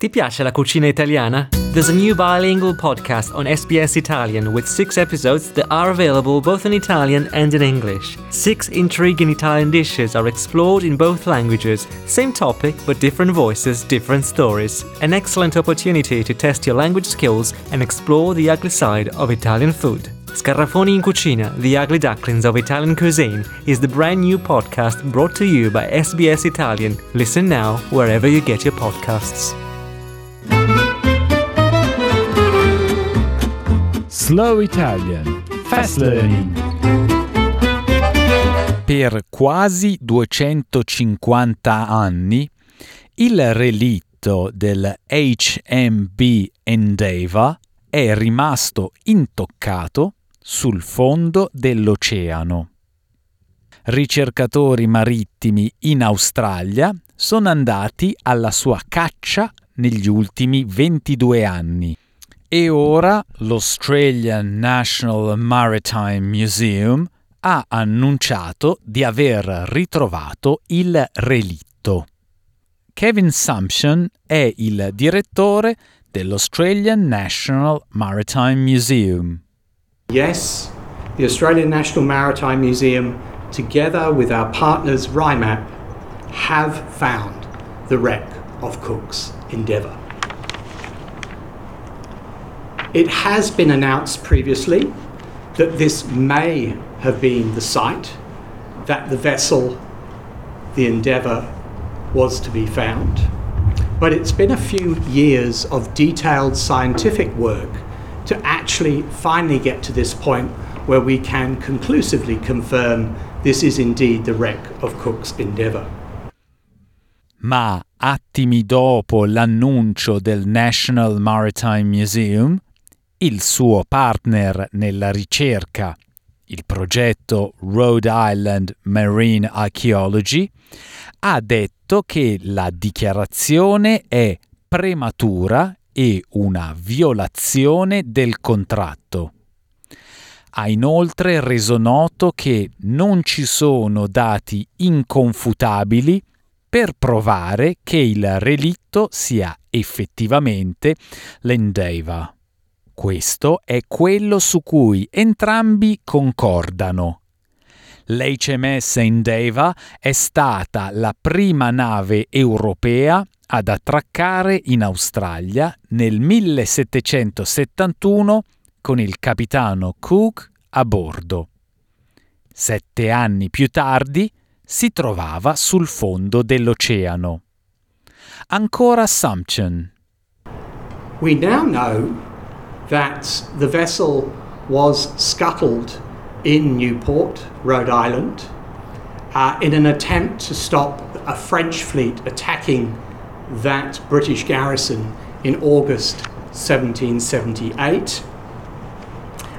Ti piace la cucina italiana? There's a new bilingual podcast on SBS Italian with six episodes that are available both in Italian and in English. Six intriguing Italian dishes are explored in both languages, same topic but different voices, different stories. An excellent opportunity to test your language skills and explore the ugly side of Italian food. Scarafoni in Cucina, The Ugly Ducklings of Italian Cuisine, is the brand new podcast brought to you by SBS Italian. Listen now wherever you get your podcasts. Slow Italian. Fast Learning. Per quasi 250 anni il relitto del HMB Endeavour è rimasto intoccato sul fondo dell'oceano. Ricercatori marittimi in Australia sono andati alla sua caccia negli ultimi 22 anni e ora l'Australian National Maritime Museum ha annunciato di aver ritrovato il relitto. Kevin Sumption è il direttore dell'Australian National Maritime Museum. Yes, the Australian National Maritime Museum, together with our partners RIMAP, have found the wreck of Cook's Endeavour. It has been announced previously that this may have been the site that the vessel, the Endeavour, was to be found. But it's been a few years of detailed scientific work to actually finally get to this point where we can conclusively confirm this is indeed the wreck of Cook's Endeavour. Ma attimi dopo l'annuncio del National Maritime Museum, il suo partner nella ricerca, il progetto Rhode Island Marine Archaeology, ha detto che la dichiarazione è prematura e una violazione del contratto. Ha inoltre reso noto che non ci sono dati inconfutabili per provare che il relitto sia effettivamente l'Endeavour. Questo è quello su cui entrambi concordano. L'HMS Endeavour è stata la prima nave europea ad attraccare in Australia nel 1771 con il capitano Cook a bordo. Sette anni più tardi si trovava sul fondo dell'oceano. Ancora Sumption. We now know that the vessel was scuttled in Newport, Rhode Island, uh, in an attempt to stop a French fleet attacking that British garrison in August 1778.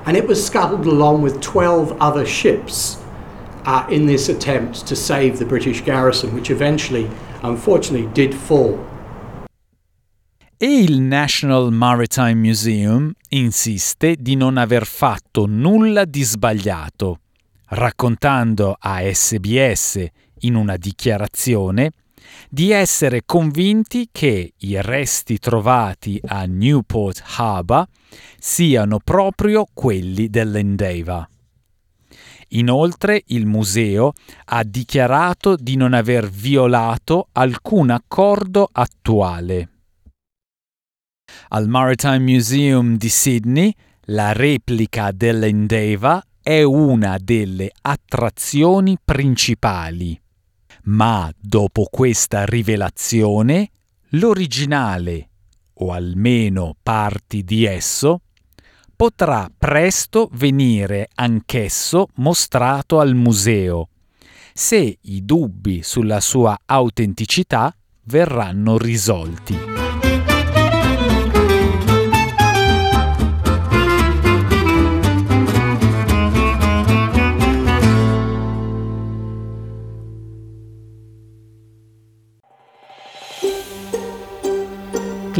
And it was scuttled along with 12 other ships uh, in this attempt to save the British garrison, which eventually, unfortunately, did fall. E il National Maritime Museum insiste di non aver fatto nulla di sbagliato, raccontando a SBS in una dichiarazione di essere convinti che i resti trovati a Newport Harbor siano proprio quelli dell'Endeavour. Inoltre il museo ha dichiarato di non aver violato alcun accordo attuale. Al Maritime Museum di Sydney la replica dell'Endeavour è una delle attrazioni principali. Ma dopo questa rivelazione, l'originale, o almeno parti di esso, potrà presto venire anch'esso mostrato al museo, se i dubbi sulla sua autenticità verranno risolti.